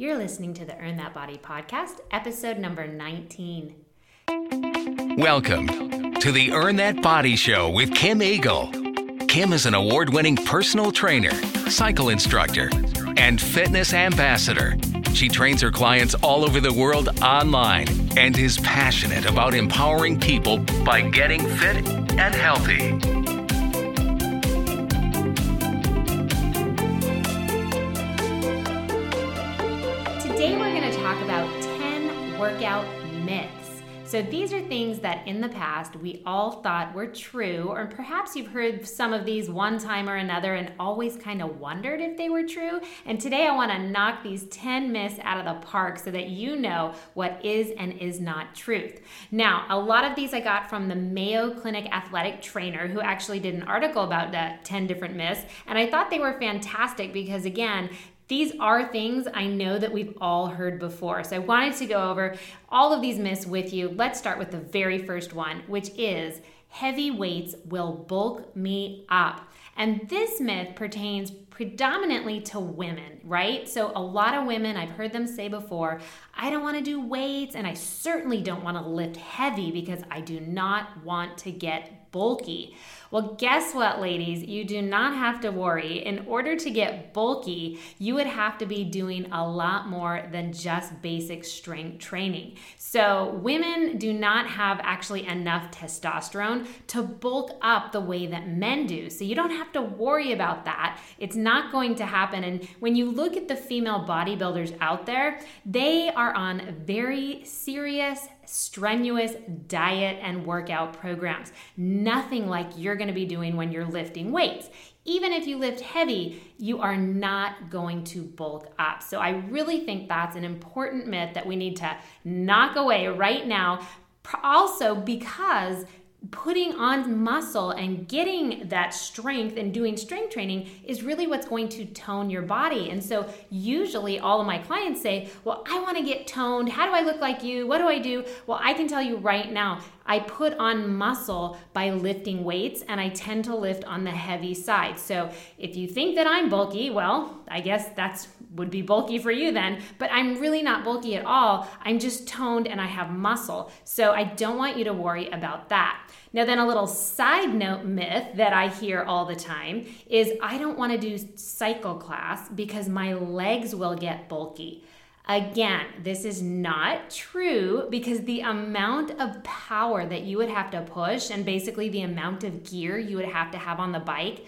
You're listening to the Earn That Body podcast, episode number 19. Welcome to the Earn That Body Show with Kim Eagle. Kim is an award winning personal trainer, cycle instructor, and fitness ambassador. She trains her clients all over the world online and is passionate about empowering people by getting fit and healthy. So, these are things that in the past we all thought were true, or perhaps you've heard some of these one time or another and always kind of wondered if they were true. And today I want to knock these 10 myths out of the park so that you know what is and is not truth. Now, a lot of these I got from the Mayo Clinic athletic trainer who actually did an article about that 10 different myths. And I thought they were fantastic because, again, these are things I know that we've all heard before. So I wanted to go over all of these myths with you. Let's start with the very first one, which is heavy weights will bulk me up. And this myth pertains predominantly to women, right? So, a lot of women, I've heard them say before, I don't want to do weights and I certainly don't want to lift heavy because I do not want to get bulky. Well, guess what, ladies? You do not have to worry. In order to get bulky, you would have to be doing a lot more than just basic strength training. So, women do not have actually enough testosterone to bulk up the way that men do. So, you don't have to worry about that. It's not going to happen. And when you look at the female bodybuilders out there, they are on very serious strenuous diet and workout programs. Nothing like you're going to be doing when you're lifting weights. Even if you lift heavy, you are not going to bulk up. So I really think that's an important myth that we need to knock away right now. Also, because putting on muscle and getting that strength and doing strength training is really what's going to tone your body. And so, usually, all of my clients say, Well, I want to get toned. How do I look like you? What do I do? Well, I can tell you right now, I put on muscle by lifting weights and I tend to lift on the heavy side. So if you think that I'm bulky, well, I guess that's would be bulky for you then, but I'm really not bulky at all. I'm just toned and I have muscle. So I don't want you to worry about that. Now, then, a little side note myth that I hear all the time is I don't want to do cycle class because my legs will get bulky. Again, this is not true because the amount of power that you would have to push and basically the amount of gear you would have to have on the bike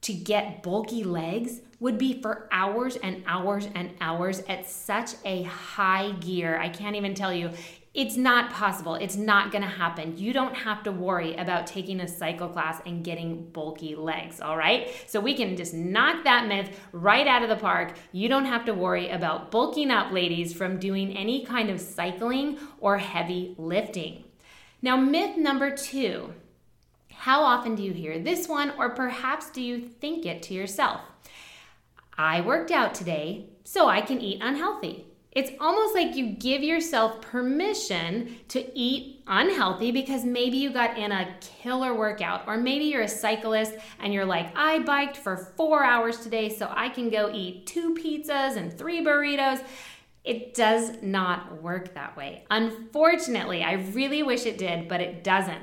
to get bulky legs would be for hours and hours and hours at such a high gear. I can't even tell you. It's not possible. It's not going to happen. You don't have to worry about taking a cycle class and getting bulky legs, all right? So we can just knock that myth right out of the park. You don't have to worry about bulking up, ladies, from doing any kind of cycling or heavy lifting. Now, myth number two how often do you hear this one, or perhaps do you think it to yourself? I worked out today, so I can eat unhealthy. It's almost like you give yourself permission to eat unhealthy because maybe you got in a killer workout, or maybe you're a cyclist and you're like, I biked for four hours today, so I can go eat two pizzas and three burritos. It does not work that way. Unfortunately, I really wish it did, but it doesn't.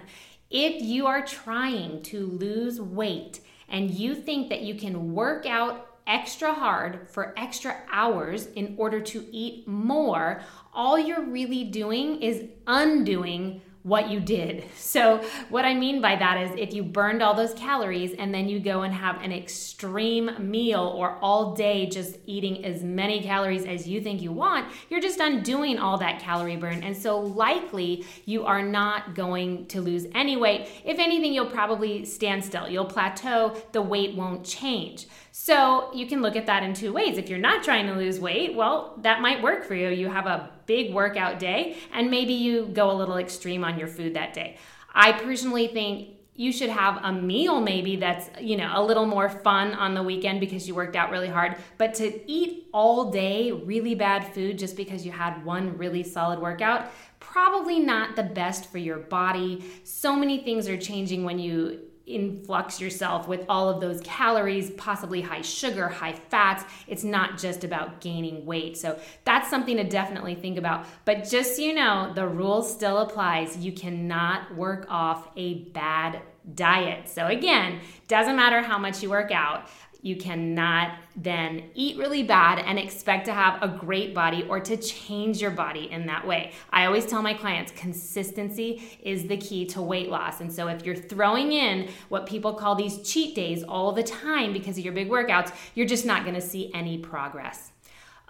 If you are trying to lose weight and you think that you can work out extra hard for extra hours in order to eat more, all you're really doing is undoing what you did. So, what I mean by that is if you burned all those calories and then you go and have an extreme meal or all day just eating as many calories as you think you want, you're just undoing all that calorie burn. And so, likely, you are not going to lose any weight. If anything, you'll probably stand still, you'll plateau, the weight won't change. So, you can look at that in two ways. If you're not trying to lose weight, well, that might work for you. You have a big workout day, and maybe you go a little extreme on your food that day. I personally think you should have a meal maybe that's you know a little more fun on the weekend because you worked out really hard but to eat all day really bad food just because you had one really solid workout probably not the best for your body so many things are changing when you influx yourself with all of those calories, possibly high sugar, high fats. It's not just about gaining weight. So that's something to definitely think about. But just so you know, the rule still applies. You cannot work off a bad diet. So again, doesn't matter how much you work out. You cannot then eat really bad and expect to have a great body or to change your body in that way. I always tell my clients consistency is the key to weight loss. And so if you're throwing in what people call these cheat days all the time because of your big workouts, you're just not to see any progress.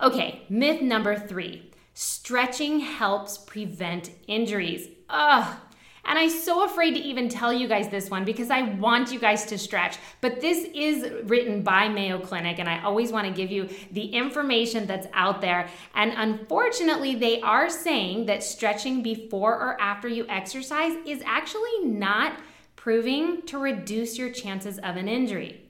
Okay, myth number three stretching helps prevent injuries. Ugh, and I'm so afraid to even tell you guys this one because I want you guys to stretch. But this is written by Mayo Clinic, and I always want to give you the information that's out there. And unfortunately, they are saying that stretching before or after you exercise is actually not proving to reduce your chances of an injury.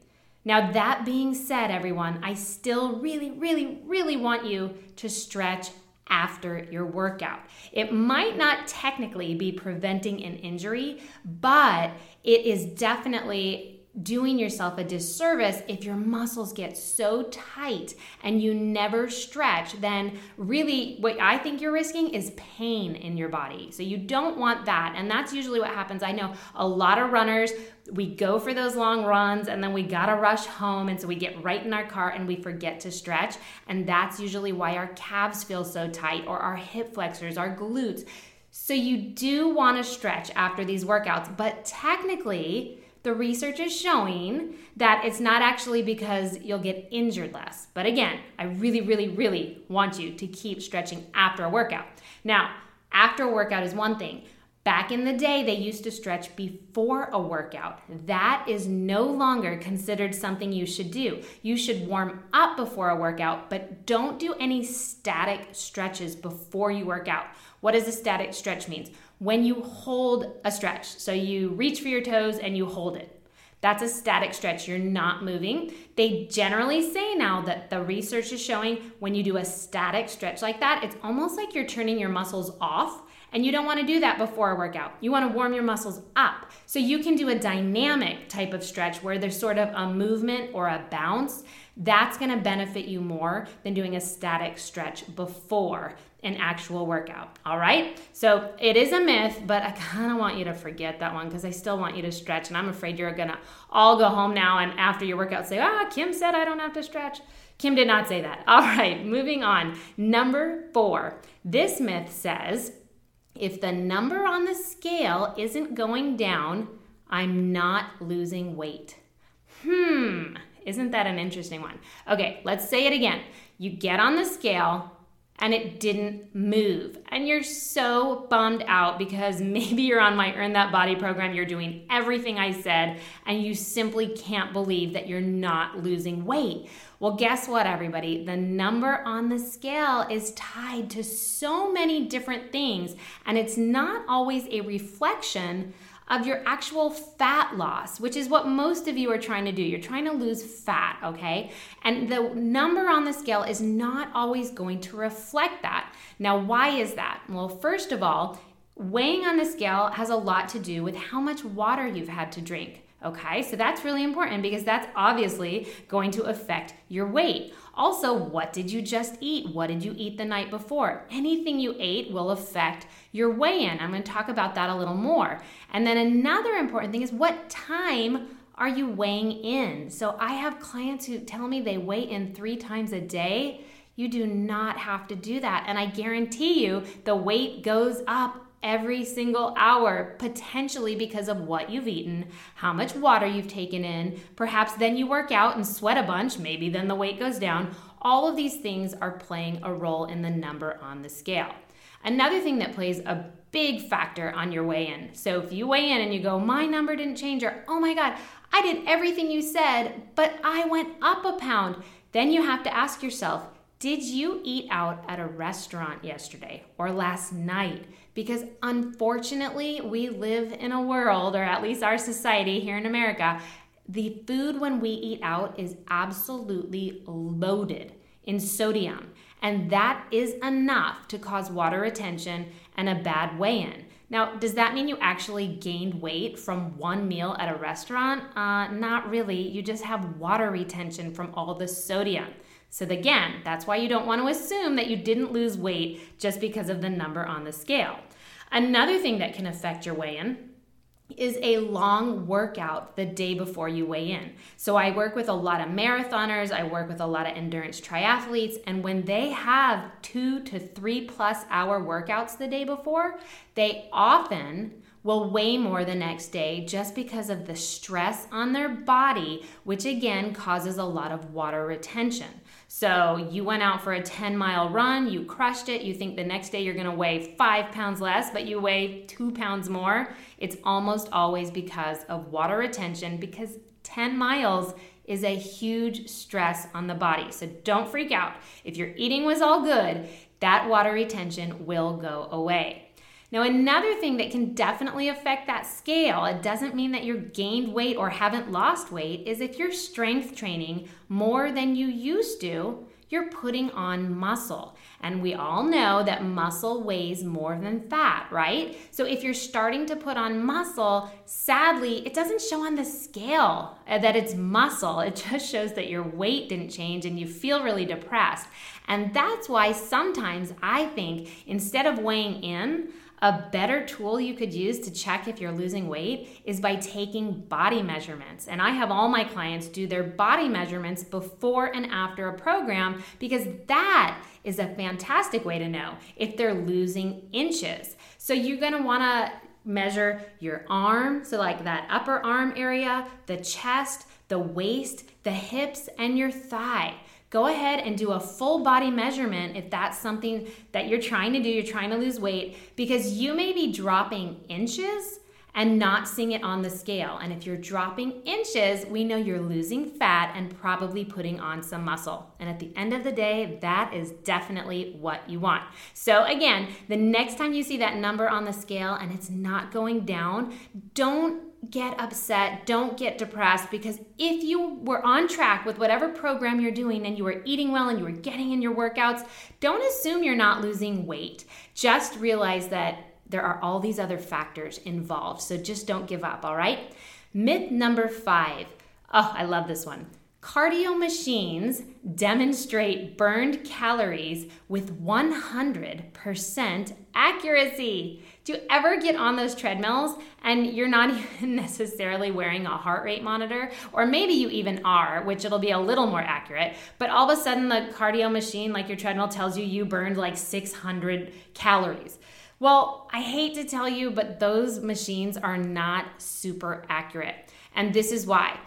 Now, that being said, everyone, I still really, really, really want you to stretch after your workout. It might not technically be preventing an injury, but it is definitely doing yourself a disservice if your muscles get so tight and you never stretch then really what i think you're risking is pain in your body. So you don't want that. And that's usually what happens. I know a lot of runners we go for those long runs and then we gotta rush home. And so we get right in our car and we forget to stretch. And that's usually why our calves feel so tight or our hip flexors our glutes. So you do want to stretch after these workouts. But technically the research is showing that it's not actually because you'll get injured less. But again, I really, really, really want you to keep stretching after a workout. Now, after a workout is one thing. Back in the day, they used to stretch before a workout. That is no longer considered something you should do. You should warm up before a workout, but don't do any static stretches before you work out. What does a static stretch means? When you hold a stretch. So you reach for your toes and you hold it. That's a static stretch. You're not moving. They generally say now that the research is showing when you do a static stretch like that, it's almost like you're turning your muscles off. And you don't want to do that before a workout. You want to warm your muscles up. So you can do a dynamic type of stretch where there's sort of a movement or a bounce. That's going to benefit you more than doing a static stretch before an actual workout. All right. So it is a myth, but I kind of want you to forget that one because I still want you to stretch. And I'm afraid you're going to all go home now and after your workout say, ah, Kim said I don't have to stretch. Kim did not say that. All right. Moving on. Number four. This myth says if the number on the scale isn't going down, I'm not losing weight. Hmm. Isn't that an interesting one? Okay, let's say it again. You get on the scale, and it didn't move. And you're so bummed out because maybe you're on my Earn That Body program, you're doing everything I said, and you simply can't believe that you're not losing weight. Well, guess what, everybody? The number on the scale is tied to so many different things, and it's not always a reflection of your actual fat loss, which is what most of you are trying to do. You're trying to lose fat, okay? And the number on the scale is not always going to reflect that. Now, why is that? Well, first of all, weighing on the scale has a lot to do with how much water you've had to drink. Okay, so that's really important because that's obviously going to affect your weight. Also, what did you just eat? What did you eat the night before? Anything you ate will affect your weigh in. I'm going to talk about that a little more. And then another important thing is what time are you weighing in? So I have clients who tell me they weigh in three times a day. You do not have to do that. And I guarantee you the weight goes up every single hour, potentially because of what you've eaten, how much water you've taken in. Perhaps then you work out and sweat a bunch, maybe then the weight goes down. All of these things are playing a role in the number on the scale. Another thing that plays a big factor on your weigh in. So if you weigh in and you go, my number didn't change, or oh my God, I did everything you said, but I went up a pound, then you have to ask yourself, did you eat out at a restaurant yesterday or last night? Because unfortunately, we live in a world, or at least our society here in America, the food when we eat out is absolutely loaded in sodium. And that is enough to cause water retention and a bad weigh in. Now, does that mean you actually gained weight from one meal at a restaurant? Uh, not really. You just have water retention from all the sodium. So, again, that's why you don't want to assume that you didn't lose weight just because of the number on the scale. Another thing that can affect your weigh in is a long workout the day before you weigh in. So I work with a lot of marathoners, I work with a lot of endurance triathletes, and when they have two to three plus hour workouts the day before, they often will weigh more the next day just because of the stress on their body, which again causes a lot of water retention. So you went out for a 10 mile run, you crushed it, you think the next day you're gonna weigh five pounds less, but you weigh two pounds more. It's almost always because of water retention because 10 miles is a huge stress on the body. So don't freak out. If your eating was all good, that water retention will go away. Now, another thing that can definitely affect that scale, it doesn't mean that you're gained weight or haven't lost weight, is if you're strength training more than you used to, you're putting on muscle. And we all know that muscle weighs more than fat, right? So if you're starting to put on muscle, sadly, it doesn't show on the scale uh, that it's muscle. It just shows that your weight didn't change and you feel really depressed. And that's why sometimes I think instead of weighing in, a better tool you could use to check if you're losing weight is by taking body measurements. And I have all my clients do their body measurements before and after a program because that is a fantastic way to know if they're losing inches. So you're gonna wanna measure your arm, so like that upper arm area, the chest, the waist, the hips, and your thigh go ahead and do a full body measurement if that's something that you're trying to do, you're trying to lose weight, because you may be dropping inches and not seeing it on the scale. And if you're dropping inches, we know you're losing fat and probably putting on some muscle. And at the end of the day, that is definitely what you want. So, again, the next time you see that number on the scale and it's not going down, don't get upset, don't get depressed because if you were on track with whatever program you're doing and you were eating well and you were getting in your workouts, don't assume you're not losing weight. Just realize that there are all these other factors involved. So just don't give up, all right? Myth number five. Oh, I love this one. Cardio machines demonstrate burned calories with 100% accuracy. Do you ever get on those treadmills and you're not even necessarily wearing a heart rate monitor? Or maybe you even are, which it'll be a little more accurate, but all of a sudden the cardio machine, like your treadmill, tells you you burned like 600 calories. Well, I hate to tell you, but those machines are not super accurate. And this is why.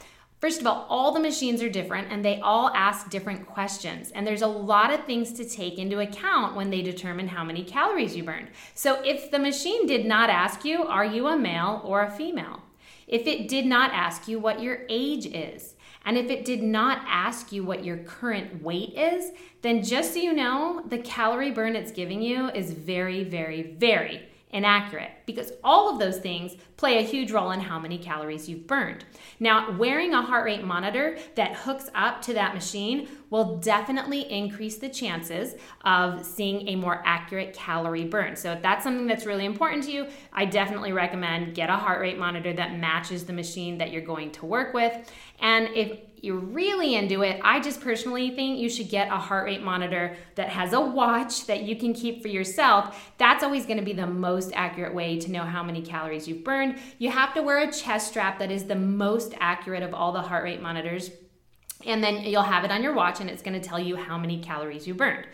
First of all, all the machines are different and they all ask different questions. And there's a lot of things to take into account when they determine how many calories you burned. So if the machine did not ask you, are you a male or a female? If it did not ask you what your age is, and if it did not ask you what your current weight is, then just so you know, the calorie burn it's giving you is very, very, very inaccurate because all of those things play a huge role in how many calories you've burned. Now, wearing a heart rate monitor that hooks up to that machine will definitely increase the chances of seeing a more accurate calorie burn. So, if that's something that's really important to you, I definitely recommend get a heart rate monitor that matches the machine that you're going to work with. And if you're really into it, I just personally think you should get a heart rate monitor that has a watch that you can keep for yourself. That's always going to be the most accurate way to know how many calories you've burned. You have to wear a chest strap that is the most accurate of all the heart rate monitors. And then you'll have it on your watch and it's going to tell you how many calories you burned.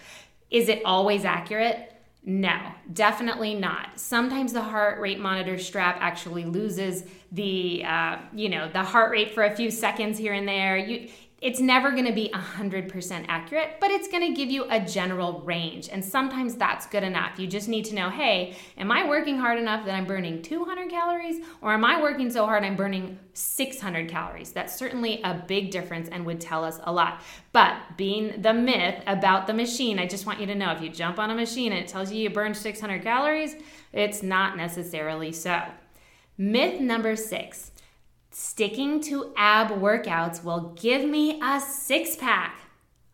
Is it always accurate? No, definitely not. Sometimes the heart rate monitor strap actually loses the, uh, you know, the heart rate for a few seconds here and there. You, it's never going to be 100% accurate, but it's going to give you a general range. And sometimes that's good enough. You just need to know hey, am I working hard enough that I'm burning 200 calories, or am I working so hard I'm burning 600 calories? That's certainly a big difference and would tell us a lot. But being the myth about the machine, I just want you to know if you jump on a machine and it tells you you burned 600 calories, it's not necessarily so. Myth number six Sticking to ab workouts will give me a six pack.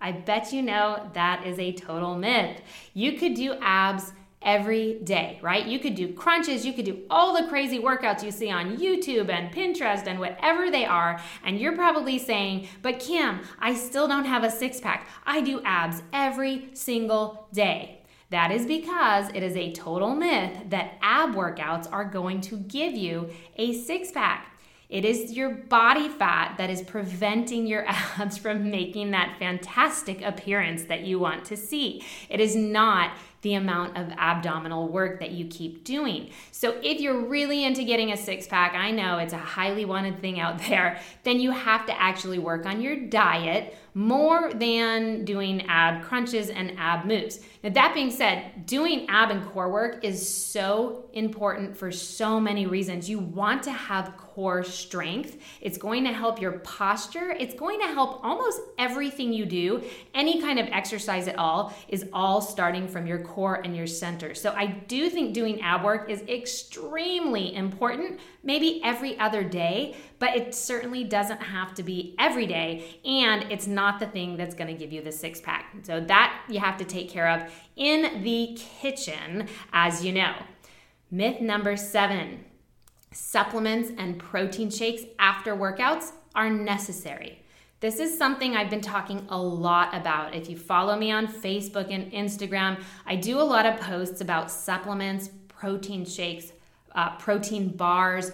I bet you know that is a total myth. You could do abs every day, right? You could do crunches, you could do all the crazy workouts you see on YouTube and Pinterest and whatever they are. And you're probably saying, but Kim, I still don't have a six pack. I do abs every single day. That is because it is a total myth that ab workouts are going to give you a six pack. It is your body fat that is preventing your abs from making that fantastic appearance that you want to see. It is not the amount of abdominal work that you keep doing. So, if you're really into getting a six pack, I know it's a highly wanted thing out there, then you have to actually work on your diet more than doing ab crunches and ab moves. Now, that being said, doing ab and core work is so important for so many reasons. You want to have core strength, it's going to help your posture, it's going to help almost everything you do. Any kind of exercise at all is all starting from your core and your center. So, I do think doing ab work is extremely important, maybe every other day, but it certainly doesn't have to be every day. And it's not the thing that's going to give you the six pack. So that you have to take care of in the kitchen, as you know. Myth number seven supplements and protein shakes after workouts are necessary. This is something I've been talking a lot about. If you follow me on Facebook and Instagram, I do a lot of posts about supplements, protein shakes, uh, protein bars.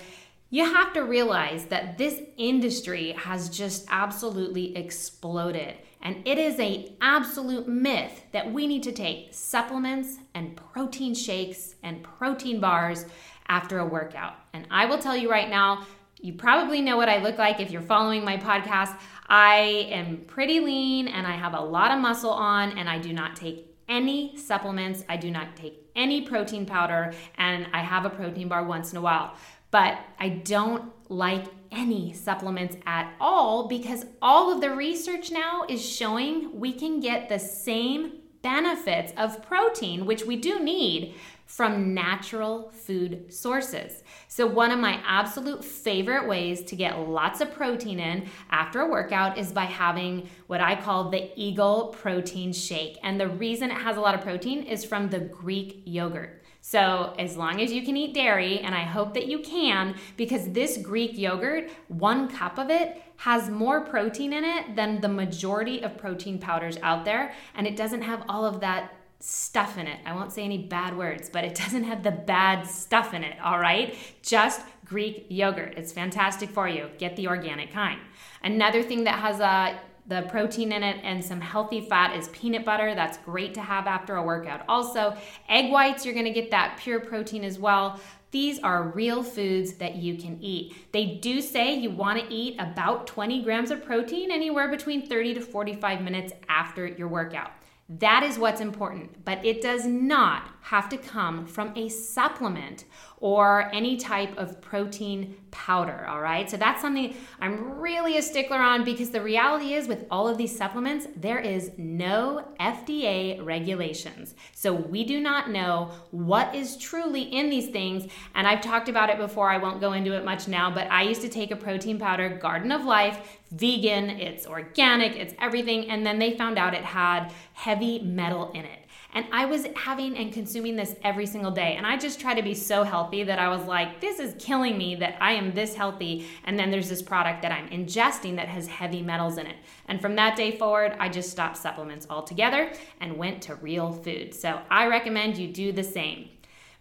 You have to realize that this industry has just absolutely exploded and it is a absolute myth that we need to take supplements and protein shakes and protein bars after a workout. And i will tell you right now you probably know what i look like if you're following my podcast i am pretty lean and i have a lot of muscle on and i do not take any supplements. I do not take any protein powder and i have a protein bar once in a while. But I don't like any supplements at all because all of the research now is showing we can get the same benefits of protein, which we do need, from natural food sources. So, one of my absolute favorite ways to get lots of protein in after a workout is by having what I call the Eagle Protein Shake. And the reason it has a lot of protein is from the Greek yogurt. So, as long as you can eat dairy, and I hope that you can, because this Greek yogurt, one cup of it, has more protein in it than the majority of protein powders out there, and it doesn't have all of that stuff in it. I won't say any bad words, but it doesn't have the bad stuff in it, all right? Just Greek yogurt. It's fantastic for you. Get the organic kind. Another thing that has a the protein in it and some healthy fat is peanut butter. That's great to have after a workout. Also, egg whites, you're gonna get that pure protein as well. These are real foods that you can eat. They do say you want to eat about 20 grams of protein anywhere between 30 to 45 minutes after your workout. That is what's important, but it does not have to come from a supplement or any type of protein powder, all right? So that's something I'm really a stickler on because the reality is with all of these supplements, there is no FDA regulations. So we do not know what is truly in these things. And I've talked about it before, I won't go into it much now, but I used to take a protein powder, Garden of Life, vegan, it's organic, it's everything. And then they found out it had heavy metal in it. And I was having and consuming this every single day. And I just try to be so healthy that I was like, this is killing me that I am this healthy. And then there's this product that I'm ingesting that has heavy metals in it. And from that day forward, I just stopped supplements altogether and went to real food. So I recommend you do the same.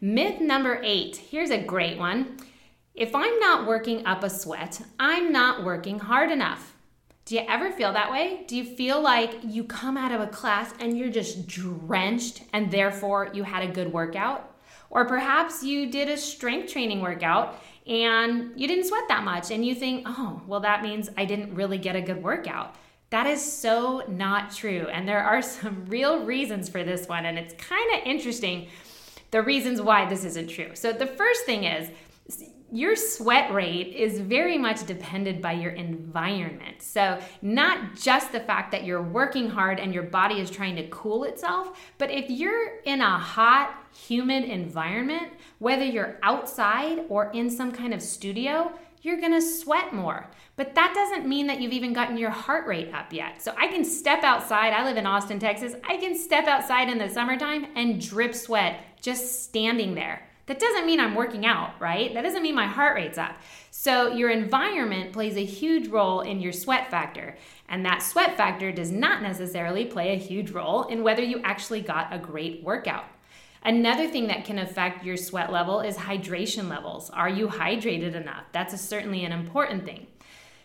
Myth number eight here's a great one. If I'm not working up a sweat, I'm not working hard enough. Do you ever feel that way? Do you feel like you come out of a class and you're just drenched and therefore you had a good workout? Or perhaps you did a strength training workout and you didn't sweat that much and you think, oh, well, that means I didn't really get a good workout. That is so not true. And there are some real reasons for this one. And it's kind of interesting the reasons why this isn't true. So, the first thing is your sweat rate is very much dependent by your environment. So, not just the fact that you're working hard and your body is trying to cool itself, but if you're in a hot, humid environment, whether you're outside or in some kind of studio, you're gonna sweat more. But that doesn't mean that you've even gotten your heart rate up yet. So I can step outside, I live in Austin, Texas, I can step outside in the summertime and drip sweat just standing there. That doesn't mean I'm working out, right? That doesn't mean my heart rate's up. So, your environment plays a huge role in your sweat factor. And that sweat factor does not necessarily play a huge role in whether you actually got a great workout. Another thing that can affect your sweat level is hydration levels. Are you hydrated enough? That's a, certainly an important thing.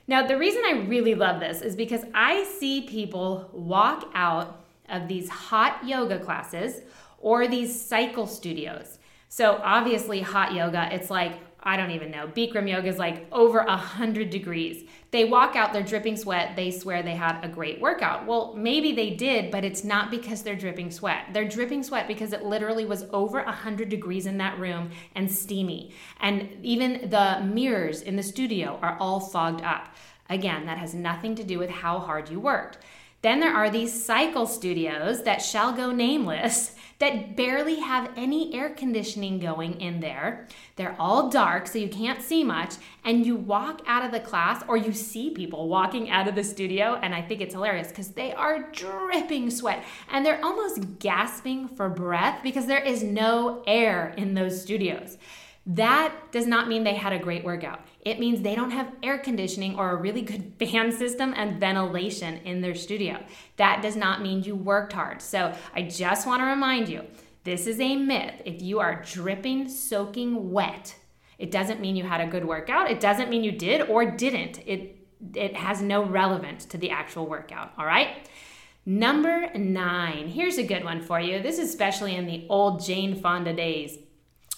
Now, the reason I really love this is because I see people walk out of these hot yoga classes or these cycle studios so obviously, hot yoga, it's like, I don't even know. Bikram yoga is like over a 100 degrees. They walk out, they're dripping sweat, they swear they had a great workout. Well, maybe they did, but it's not because they're dripping sweat. They're dripping sweat because it literally was over a 100 degrees in that room and steamy. And even the mirrors in the studio are all fogged up. Again, that has nothing to do with how hard you worked. Then there are these cycle studios that shall go nameless that barely have any air conditioning going in there. They're all dark, so you can't see much. And you walk out of the class, or you see people walking out of the studio, and I think it's hilarious because they are dripping sweat and they're almost gasping for breath because there is no air in those studios. That does not mean they had a great workout. It means they don't have air conditioning or a really good fan system and ventilation in their studio. That does not mean you worked hard. So I just want to remind you this is a myth. If you are dripping, soaking wet, it doesn't mean you had a good workout. It doesn't mean you did or didn't. It, it has no relevance to the actual workout, all right? Number nine, here's a good one for you. This is especially in the old Jane Fonda days.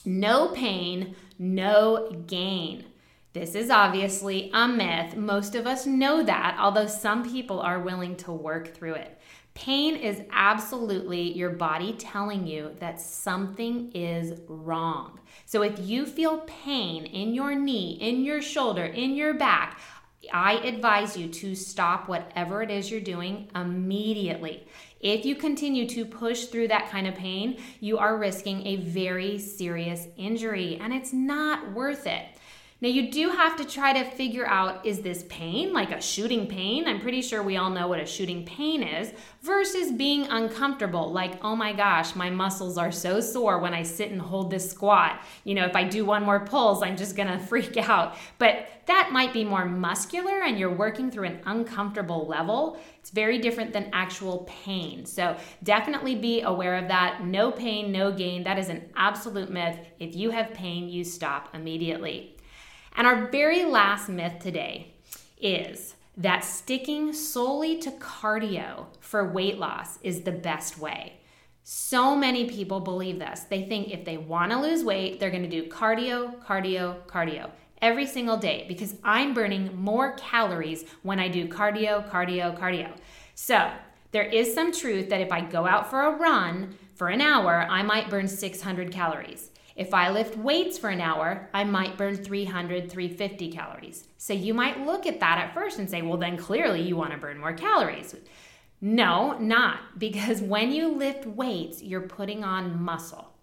No pain, no gain. This is obviously a myth. Most of us know that, although some people are willing to work through it. Pain is absolutely your body telling you that something is wrong. So if you feel pain in your knee, in your shoulder, in your back, I advise you to stop whatever it is you're doing immediately. If you continue to push through that kind of pain, you are risking a very serious injury and it's not worth it. Now, you do have to try to figure out is this pain like a shooting pain? I'm pretty sure we all know what a shooting pain is, versus being uncomfortable, like, oh my gosh, my muscles are so sore when I sit and hold this squat. You know, if I do one more pulls, I'm just gonna freak out. But that might be more muscular and you're working through an uncomfortable level. It's very different than actual pain. So definitely be aware of that. No pain, no gain. That is an absolute myth. If you have pain, you stop immediately. And our very last myth today is that sticking solely to cardio for weight loss is the best way. So many people believe this. They think if they want to lose weight, they're going to do cardio, cardio, cardio every single day because I'm burning more calories when I do cardio, cardio, cardio. So, there is some truth that if I go out for a run for an hour, I might burn 600 calories. If I lift weights for an hour, I might burn 300, 350 calories. So you might look at that at first and say, well, then clearly you want to burn more calories. No, not, because when you lift weights, you're putting on muscle.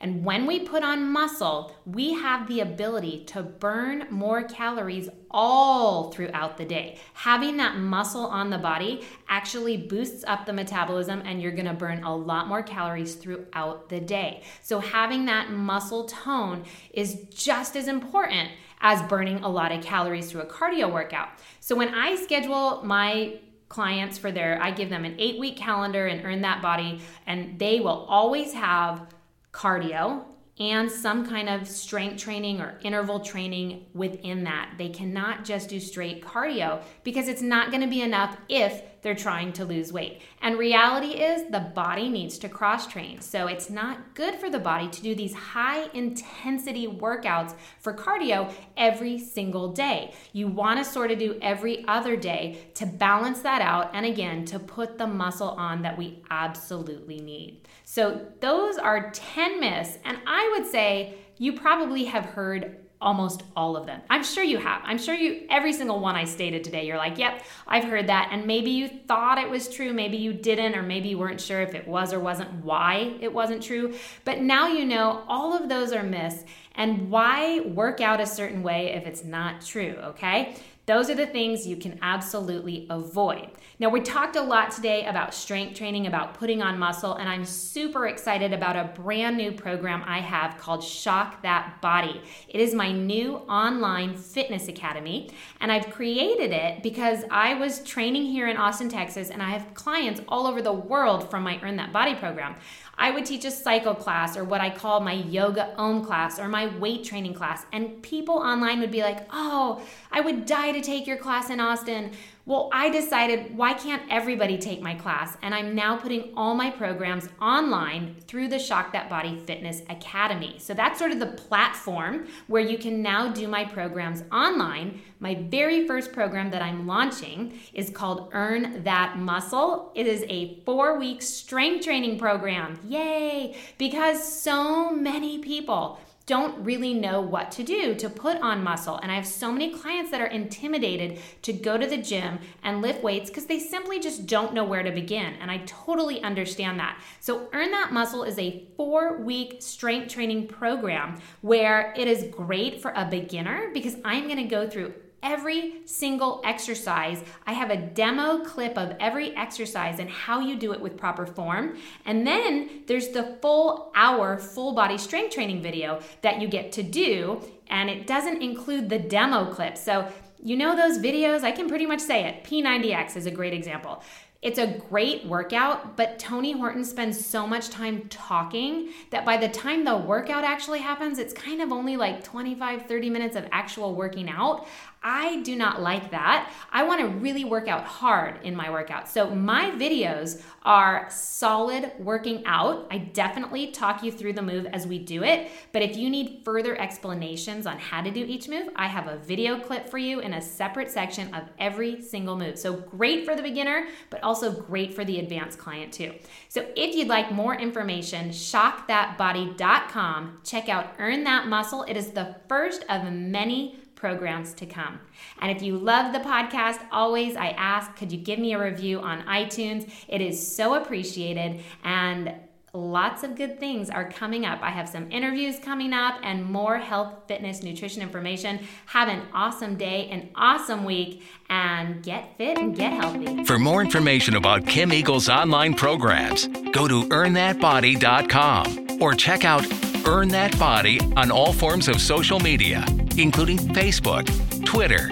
And when we put on muscle, we have the ability to burn more calories all throughout the day. Having that muscle on the body actually boosts up the metabolism, and you're gonna burn a lot more calories throughout the day. So, having that muscle tone is just as important as burning a lot of calories through a cardio workout. So, when I schedule my clients for their, I give them an eight week calendar and earn that body, and they will always have cardio and some kind of strength training or interval training within that. They cannot just do straight cardio because it's not going to be enough if they're trying to lose weight. And reality is the body needs to cross train. So it's not good for the body to do these high intensity workouts for cardio every single day. You want to sort of do every other day to balance that out and again to put the muscle on that we absolutely need. So those are 10 myths, and I would say you probably have heard almost all of them. I'm sure you have. I'm sure you, every single one I stated today, you're like, yep, I've heard that. And maybe you thought it was true, maybe you didn't, or maybe you weren't sure if it was or wasn't, why it wasn't true. But now you know all of those are myths and why work out a certain way if it's not true, okay? Those are the things you can absolutely avoid. Now, we talked a lot today about strength training, about putting on muscle, and I'm super excited about a brand new program I have called Shock That Body. It is my new online fitness academy, and I've created it because I was training here in Austin, Texas, and I have clients all over the world from my Earn That Body program. I would teach a cycle class or what I call my yoga om class or my weight training class. And people online would be like, oh, I would die to take your class in Austin. Well, I decided, why can't everybody take my class? And I'm now putting all my programs online through the Shock That Body Fitness Academy. So that's sort of the platform where you can now do my programs online. My very first program that I'm launching is called Earn That Muscle. It is a four week strength training program. Yay! Because so many people, don't really know what to do to put on muscle. And I have so many clients that are intimidated to go to the gym and lift weights because they simply just don't know where to begin. And I totally understand that. So, Earn That Muscle is a four week strength training program where it is great for a beginner because I'm going to go through every single exercise. I have a demo clip of every exercise and how you do it with proper form. And then there's the full hour full body strength training video that you get to do. And it doesn't include the demo clip. So, you know those videos? I can pretty much say it. P90X is a great example. It's a great workout, but Tony Horton spends so much time talking that by the time the workout actually happens, it's kind of only like 25, 30 minutes of actual working out. I do not like that. I want to really work out hard in my workout. So my videos are solid working out. I definitely talk you through the move as we do it. But if you need further explanations on how to do each move, I have a video clip for you in a separate section of every single move. So great for the beginner, but also great for the advanced client too. So if you'd like more information, shockthatbody.com. Check out Earn That Muscle. It is the first of many programs to come. And if you love the podcast, always I ask, could you give me a review on iTunes? It is so appreciated. And lots of good things are coming up. I have some interviews coming up and more health, fitness, nutrition information. Have an awesome day, an awesome week, and get fit and get healthy. For more information about Kim Eagle's online programs, go to earnthatbody.com or check out Earn That Body on all forms of social media including Facebook, Twitter,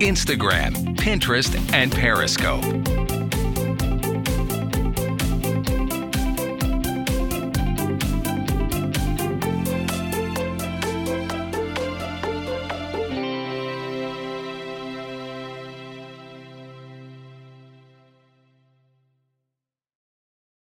Instagram, Pinterest, and Periscope.